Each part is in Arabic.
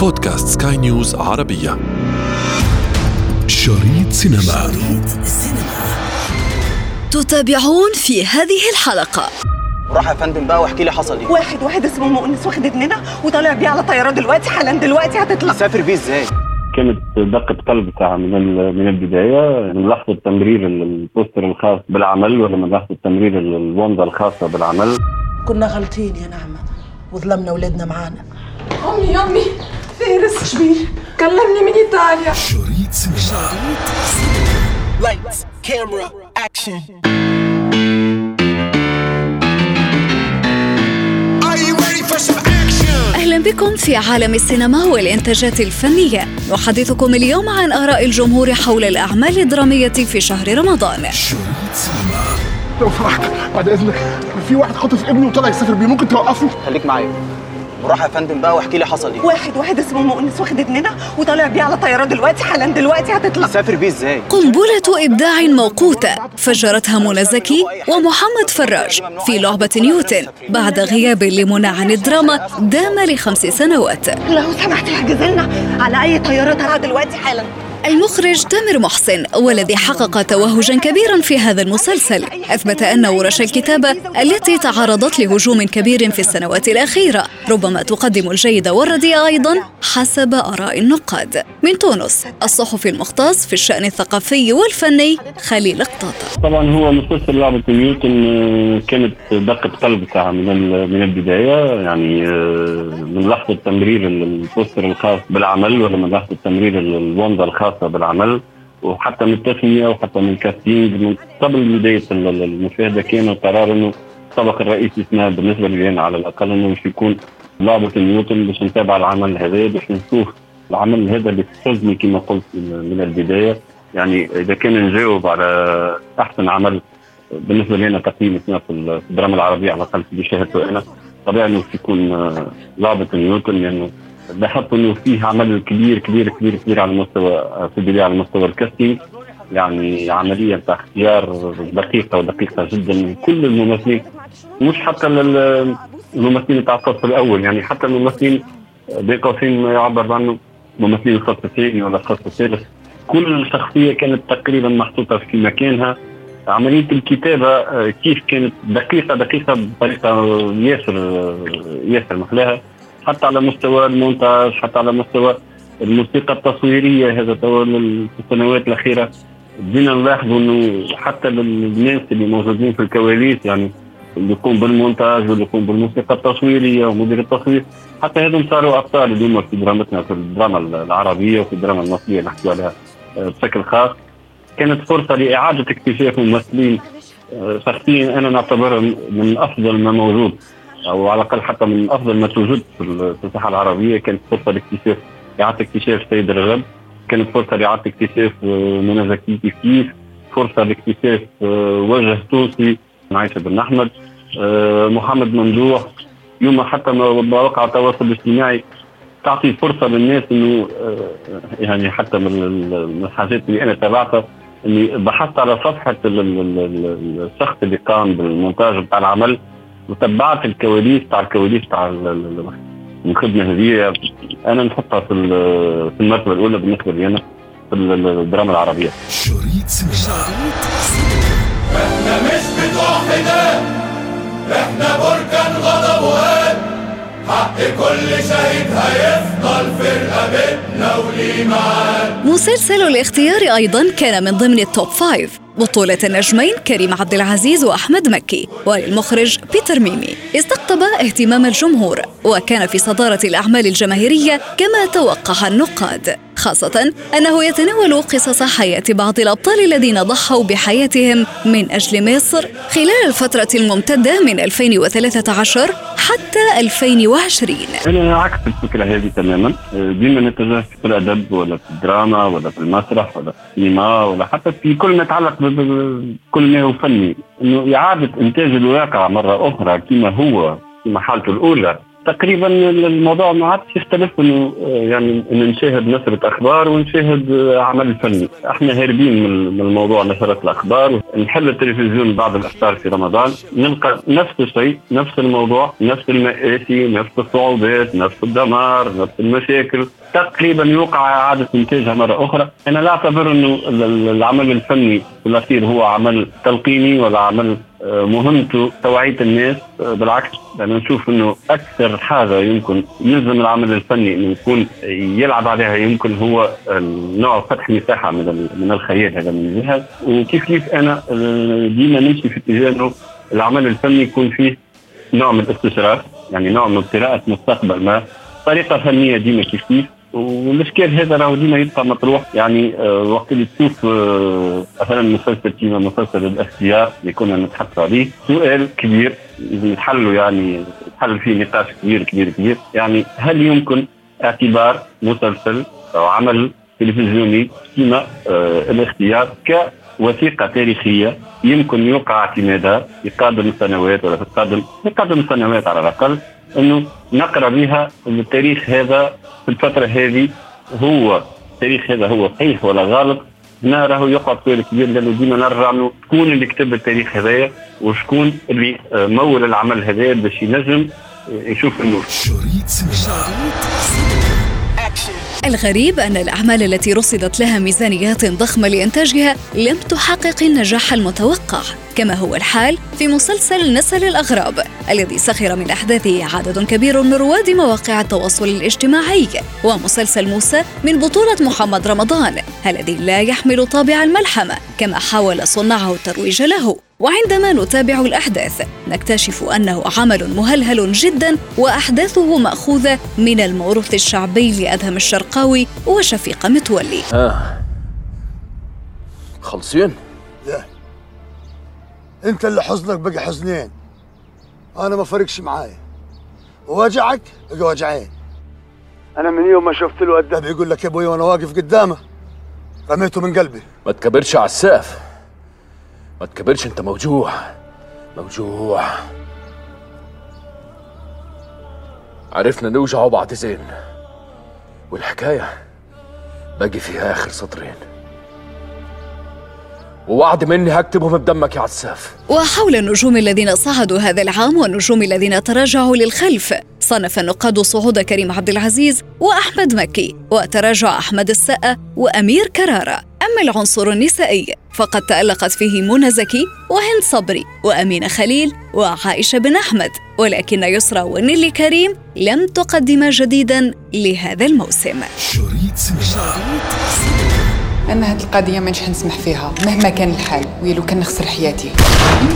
بودكاست سكاي نيوز عربية. شريط سينما. شريط تتابعون في هذه الحلقة. روح يا فندم بقى واحكي لي حصل إيه؟ واحد واحد اسمه مؤنس واخد ابننا وطالع بيه على طيارة دلوقتي حالا دلوقتي هتطلع. سافر بيه إزاي؟ كانت دقة قلب ساعة من ال- من البداية من لحظة تمرير ال- ال poster الخاص بالعمل ولا من لحظة تمرير ال- الوندة الخاصة بالعمل؟ كنا غلطين يا نعمة وظلمنا ولادنا معانا. أمي أمي! فارس شبير كلمني من إيطاليا. شريط سينما for some action? أهلا بكم في عالم السينما والإنتاجات الفنية. نحدثكم اليوم عن آراء الجمهور حول الأعمال الدرامية في شهر رمضان. شريط سينما. لو سمحت بعد إذنك في واحد خاطف ابني وطلع يسافر بيه. ممكن توقفه؟ خليك معايا. روح يا فندم بقى واحكي لي حصل إيه. واحد واحد اسمه مؤنس واخد ابننا وطالع بيه على طيارة دلوقتي حالا دلوقتي هتطلع. سافر بيه إزاي؟ قنبلة إبداع موقوتة فجرتها منى زكي ومحمد فراج في لعبة نيوتن بعد غياب لمنى عن الدراما دام لخمس سنوات. لو سمحت احجز لنا على أي طيارة طالعه دلوقتي حالا؟ المخرج تامر محسن والذي حقق توهجا كبيرا في هذا المسلسل. أثبت أن ورش الكتابة التي تعرضت لهجوم كبير في السنوات الأخيرة ربما تقدم الجيد والرديء أيضا حسب آراء النقاد. من تونس الصحفي المختص في الشأن الثقافي والفني خليل قطاطه طبعا هو مسلسل لعبة نيوتن آه، كانت دقة قلب ساعة من من البداية يعني آه، من لحظة تمرير ال- البوستر الخاص بالعمل ولا من لحظة تمرير ال- الوندة الخاصة بالعمل وحتى من التسمية وحتى من الكاستينج من قبل بداية ال- ال- المشاهدة كان قرار إنه الطبق الرئيسي اسمها بالنسبة لي أنا على الأقل إنه مش يكون لعبة نيوتن باش نتابع العمل هذا باش نشوف العمل هذا اللي استفزني كما قلت من البداية. يعني إذا كان نجاوب على أحسن عمل بالنسبة لي أنا تقييم اثنين في الدراما العربية على الأقل اللي شاهدته أنا طبيعي إنه يكون آه، لعبه نيوتن لأنه لاحظت إنه فيه عمل كبير كبير كبير كبير على مستوى آه، في على مستوى الكاستينج. يعني عملية بتاع اختيار دقيقة ودقيقة جدا من كل الممثلين. مش حتى الممثلين بتاع الصف الأول. يعني حتى الممثلين بين قوسين ما يعبر عنه ممثلين الصف الثاني ولا الصف الثالث كل شخصيه كانت تقريبا محطوطة في مكانها. عملية الكتابة آه، كيف كانت دقيقة دقيقة بطريقة ياسر آه، ياسر محلاها حتى على مستوى المونتاج حتى على مستوى الموسيقى التصويرية هذا تو في السنوات الأخيرة. بدينا نلاحظوا إنه حتى الناس اللي موجودين في الكواليس يعني اللي يقوم بالمونتاج واللي يقوم بالموسيقى التصويرية ومدير التصوير حتى هذم صاروا أبطال اليوم في درامتنا في الدراما العربية وفي الدراما المصرية نحكي عليها آه، بشكل خاص. كانت فرصة لإعادة اكتشاف ممثلين آه، شخصيا أنا نعتبرها من أفضل ما موجود. أو على الأقل حتى من أفضل ما توجد في ال- في الساحة العربية كانت فرصة لاكتشاف إعادة اكتشاف سيد رغب كانت فرصة لإعادة اكتشاف آه، منى زكي كيف كيف فرصة لاكتشاف آه، وجه توسي عائشه بن أحمد آه، محمد ممدوح. يوم حتى مواقع التواصل الاجتماعي تعطي فرصة للناس إنه يعني حتى من ال- من الحاجات اللي أنا تابعتها إني بحثت على صفحة ال- ال- ال- ال- الشخص اللي قام بالمونتاج بتاع العمل وتبعت الكواليس بتاع الكواليس ال- الخدمة هذه. أنا نحطها في في المرتبة الأولى بالنسبة لي أنا في ال- الدراما العربية. شريط سينما إحنا مش بتوع حداد إحنا بركان غضب وهاد حق كل شهيد هيفضل في رقبتنا وليه معاد. مسلسل الاختيار أيضا كان من ضمن ال top five. بطولة النجمين كريم عبد العزيز وأحمد مكي والمخرج بيتر ميمي. استقطب اهتمام الجمهور وكان في صدارة الأعمال الجماهيرية كما توقع النقاد. خاصة أنه يتناول قصص حياة بعض الأبطال الذين ضحوا بحياتهم من أجل مصر خلال الفترة الممتدة من 2013 حتى 2020 أنا عكس الفكرة هذه تماما. ديما نتجه في الادب ولا في الدراما ولا في المسرح ولا في السينما ولا حتى في كل ما يتعلق بكل ما هو فني. إنه إعادة إنتاج الواقع مرة أخرى كما هو كما حالته الأولى. تقريبا الموضوع ما عادش يختلف إنه آه، يعني انه نشاهد نشرة أخبار ونشاهد آه، عمل فني، إحنا هاربين من الموضوع نشرة الأخبار، نحل التلفزيون بعد الإفطار في رمضان. نلقى نفس الشيء، نفس الموضوع، نفس المآسي، نفس الصعوبات، نفس الدمار، نفس المشاكل، تقريبا يوقع اعاده إنتاجها مرة أخرى، أنا لا أعتبر إنه العمل الفني الأخير هو عمل تلقيني ولا عمل آه، مهمته توعية الناس. آه، بالعكس أنا نشوف إنه أكثر حاجة يمكن يلزم العمل الفني إنه يكون يلعب عليها يمكن هو نوع فتح مساحة من من الخيال هذا من جهة. وكيف كيف أنا آه، ديما نمشي في اتجاه إنه العمل الفني يكون فيه نوع من الاستشراف يعني نوع من قراءة مستقبل ما طريقة فنية ديما كيف كيف والإشكال هذا راهو ديما يبقى مطروح. يعني آه وقت اللي تشوف آه مثلا مسلسل كيما مسلسل الاختيار اللي كنا نتحدث عليه سؤال كبير يتحلوا يعني يتحل فيه نقاش كبير كبير كبير. يعني هل يمكن اعتبار مسلسل أو عمل تلفزيوني كيما آه الاختيار كوثيقة تاريخية يمكن يوقع اعتمادها في قادم السنوات ولا في قادم في قادم السنوات على الأقل إنه نقرأ بها التاريخ هذا في الفترة هذه هو التاريخ هذا هو صحيح ولا غلط؟ هنا راهو يقع سؤال كبير لأنه ديما نرجع إنه شكون اللي كتب التاريخ هذايا وشكون اللي آه، مول العمل هذايا باش ينجم يشوف النور. شريط الغريب أن الأعمال التي رصدت لها ميزانيات ضخمة لإنتاجها لم تحقق النجاح المتوقع كما هو الحال في مسلسل نسل الأغراب الذي سخر من أحداثه عدد كبير من رواد مواقع التواصل الاجتماعي ومسلسل موسى من بطولة محمد رمضان الذي لا يحمل طابع الملحمة كما حاول صناعه الترويج له. وعندما نتابع الأحداث نكتشف أنه عمل مهلهل جدا وأحداثه مأخوذة من الموروث الشعبي لأدهم الشرقاوي وشفيق متولي. آه. خلصين؟ لا. أنت اللي حزنك بقى حزنين. أنا ما فرقش معايا ووجعك بقى وجعين أنا من يوم ما شفت له قدام يقول لك يا أبوي وأنا واقف قدامه رميته من قلبي. ما تكبرش على السقف. ما تكبرش انت موجوع. موجوع. عرفنا نوجع بعض زين. والحكاية باقي فيها آخر سطرين ووعد مني هكتبهم بدمك يا عساف. وحول النجوم الذين صعدوا هذا العام والنجوم الذين تراجعوا للخلف. صنف النقاد صعود كريم عبد العزيز وأحمد مكي وتراجع أحمد السقا وأمير كرارة. أما العنصر النسائي فقد تألقت فيه منى زكي وهند صبري وأمينة خليل وعائشة بن أحمد. ولكن يسرى ونيلي كريم لم تقدم جديدا لهذا الموسم. شريط سينما. أنا هذه القضية ما نسمح فيها مهما كان الحال ويلو كان نخسر حياتي.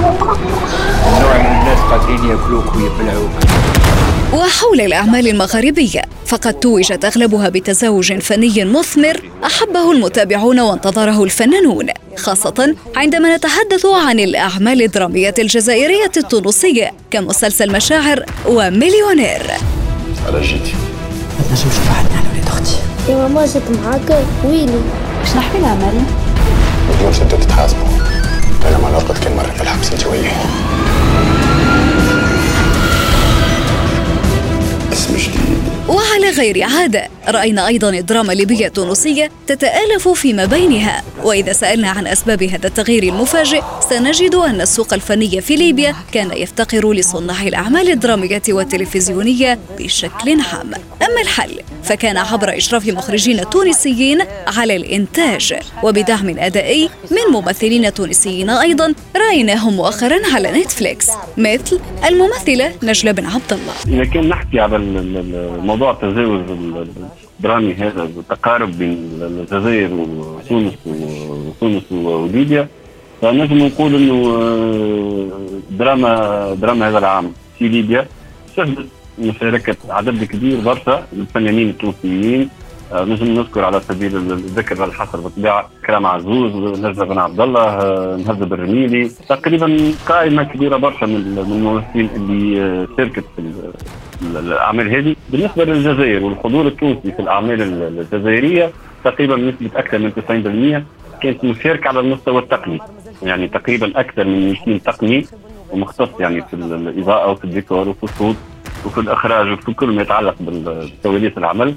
نوع من الناس قادرين ياكلوك ويبلعوك. وحول الأعمال المغاربية فقد توجت أغلبها بتزاوج فني مثمر أحبه المتابعون وانتظره الفنانون خاصة عندما نتحدث عن الأعمال الدرامية الجزائرية التونسية كمسلسل مشاعر ومليونير. على جيتي ما تنجمش تبعدني عن ولاد أختي. يا ماما جيت معاك. ويلي؟ باش نحكي لها مريم ما تقولش أنتوا تتحاسبوا. أنا ما نرقد كل مره في الحبس أنت وياه غير عادة. رأينا أيضا الدراما الليبية التونسية تتآلف فيما بينها. وإذا سألنا عن أسباب هذا التغيير المفاجئ سنجد أن السوق الفني في ليبيا كان يفتقر لصناع الأعمال الدرامية والتلفزيونية بشكل عام. أما الحل فكان عبر إشراف مخرجين تونسيين على الإنتاج. وبدعم أدائي من ممثلين تونسيين أيضا رأيناهم مؤخرا على نتفليكس مثل الممثلة نجلاء بن عبد الله. إذا كان نحكي على موضوع التزاوج الدرامي هذا التقارب بين الجزائر وتونس وتونس وليبيا فنجم نقول إنه آه، دراما دراما هذا العام في ليبيا شهدت مشاركة عدد كبير برشا من الفنانين التونسيين. آه، نجم نذكر على سبيل الذكر الحصر بالطبيعه كرام عزوز نجدة بن عبد الله آه، مهذب الرميلي تقريبا قائمة كبيرة برشا من الممثلين اللي شاركت في الأعمال هذه. بالنسبة للجزائر والحضور التونسي في الأعمال الجزائرية تقريبا بنسبه أكثر من 90% كانت مشاركة على المستوى التقني. يعني تقريبا أكثر من 200 تقني ومختص يعني في الإضاءة وفي الديكور وفي الصوت وفي الإخراج وفي كل ما يتعلق بكواليس العمل.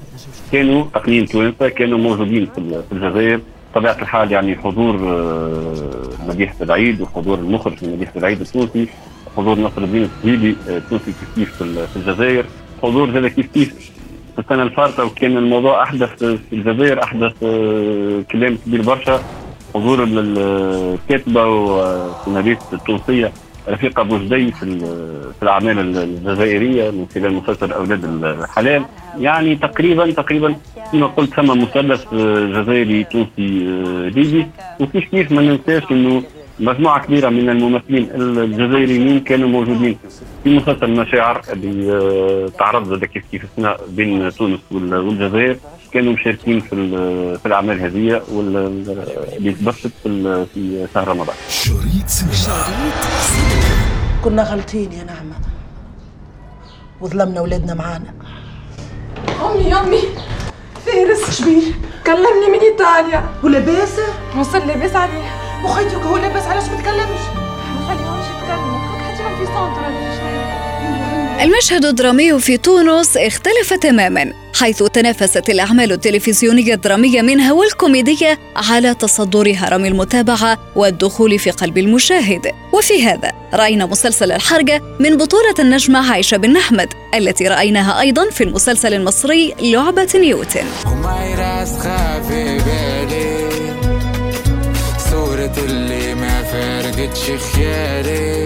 كانوا تقنيين توانسه كانوا موجودين في الجزائر. بطبيعة الحال يعني حضور آه، مديحه العيد وحضور المخرج من مديحه العيد التونسي حضور نصر الدين السهيلي التونسي كيف كيف في الجزائر. حضور زاد كيف كيف؟ في السنة الفارطة وكان الموضوع أحدث في الجزائر أحدث آه، كلام كبير برشا. حضور الكاتبة والسيناريست التونسية رفيقة بوجدي في في الأعمال الجزائرية من خلال مسلسل أولاد الحلال. يعني تقريبا تقريبا كما قلت ثم مثلث آه، جزائري تونسي آه، ليبي. وكيف كيف ما ننساش إنه مجموعة كبيرة من الممثلين الجزائريين كانوا موجودين في مسلسل مشاعر اللي آه، تعرض كيف كيف الثناء بين تونس والجزائر. كانوا مشاركين في في الأعمال هذه واللي تبثت في في شهر رمضان. شريط كنا غلطين يا نعمة. وظلمنا اولادنا معانا. أمي أمي. فارس. شبير كلمني من إيطاليا. ولاباس؟ وصل لاباس عليه وخيتك هو لاباس علاش ما تكلمش؟ ما خليهمش يتكلموا المشهد الدرامي في تونس اختلف تماما حيث تنافست الأعمال التلفزيونية الدرامية منها والكوميدية على تصدر هرم المتابعة والدخول في قلب المشاهد. وفي هذا رأينا مسلسل الحرقة من بطولة النجمة عائشة بن أحمد التي رأيناها أيضا في المسلسل المصري لعبة نيوتن. صورة اللي ما فارقتش خيالي.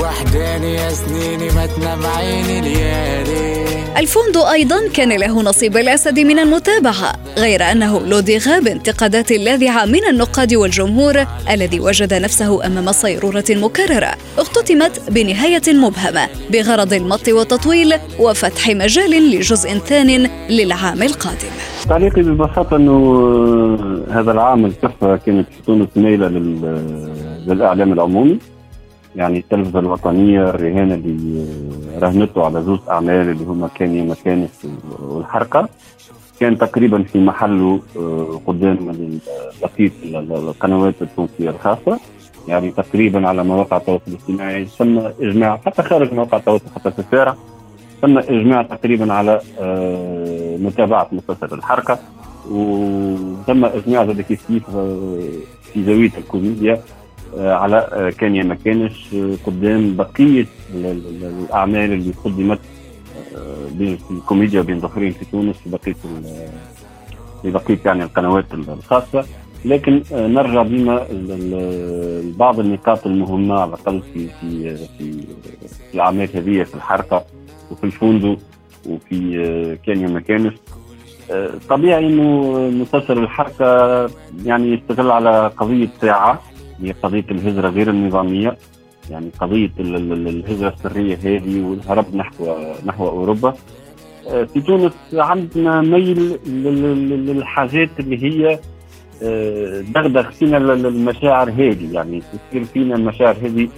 وحداني يا سنيني ما تنام عيني ليالي. الفندق أيضا كان له نصيب الأسد من المتابعة غير أنه لدغ بانتقادات اللاذعة من النقاد والجمهور الذي وجد نفسه أمام صيرورة مكررة اختتمت بنهاية مبهمة بغرض المط والتطويل وفتح مجال لجزء ثان للعام القادم. تعليقي ببساطة أنه هذا العام الكفة كانت تونس ميلة للإعلام العمومي. يعني التلفزة الوطنية الرهان اللي رهنته على زوج أعمال اللي هما كان مكانس والحركه كان تقريبا في محله آه، قدام بقيه القنوات التونسية الخاصة. يعني تقريبا على مواقع التواصل الاجتماعي. ثم إجماع حتى خارج مواقع التواصل حتى في الشارع. ثم إجماع تقريبا على آه، متابعة مسلسل الحركه وثم اجماع زاد كيف كيف آه، في زاوية الكوميديا آه، على آه، كان يا ما كانش قدام بقية الأعمال اللي قدمت بين الكوميديا بين ظهرين في تونس في بقية في بقية يعني القنوات الخاصة. لكن نرجع بما بعض النقاط المهمة على الأقل في في في الأعمال هذه في الحركة وفي الفندق وفي كان يا ما كانش طبيعي إنه مسلسل الحركة يعني يستغل على قضية ساعة. هي قضية الهجرة غير النظامية. يعني قضية الهجرة السرية هذه والهرب نحو نحو أوروبا. آه، في تونس عندنا ميل للحاجات اللي هي آه، دغدغ فينا المشاعر هذه. يعني تصير فينا المشاعر هذه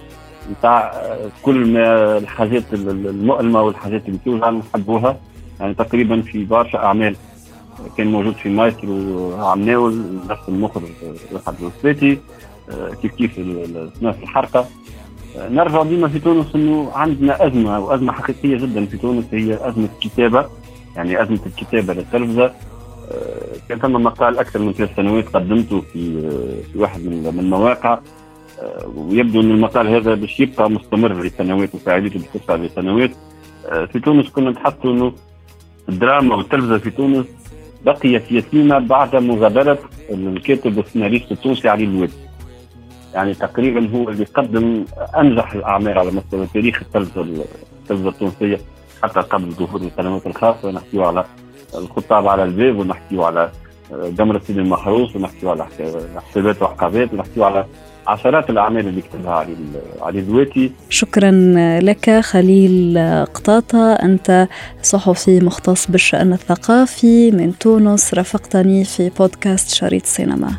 نتاع آه، كل ما الحاجات المؤلمة والحاجات اللي توجع نحبوها. يعني تقريبا في برشا أعمال. كان موجود في مايسترو عام ناول نفس المخرج واحد الأسبوعي آه، كيف كيف الناس الحركة. آه، نرجع ديما في تونس إنه عندنا أزمة وازمه حقيقية جدا في تونس هي أزمة الكتابة. يعني أزمة الكتابة للتلفزه آه، كان ثم مقال أكثر من ثلاث سنوات قدمته في في واحد من المواقع ويبدو إن المقال هذا باش يبقى مستمر لسنوات وفاعليته باش لسنوات في تونس كنا نتحدثوا إنه الدراما والتلفزة في تونس بقيت يتيمة بعد مغادرة الكاتب والسيناريست التونسي علي الوادي يعني تقريبا هو اللي قدم أنجح الأعمال على مستوى تاريخ التلفزة التونسية حتى قبل ظهور القنوات الخاصة. نحكيو على الخطاب على الباب ونحكيو على جمرة سيدي المحروس ونحكيو على حسابات وعقابات ونحكيو على عشرات الأعمال اللي كتبها علي علي الدواتي شكرا لك خليل قطاطة. أنت صحفي مختص بالشأن الثقافي من تونس. رافقتني في بودكاست شريط سينما.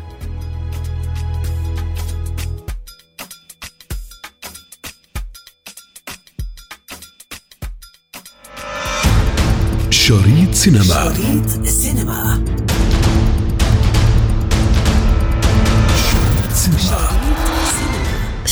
شريط سينما. شريط سينما.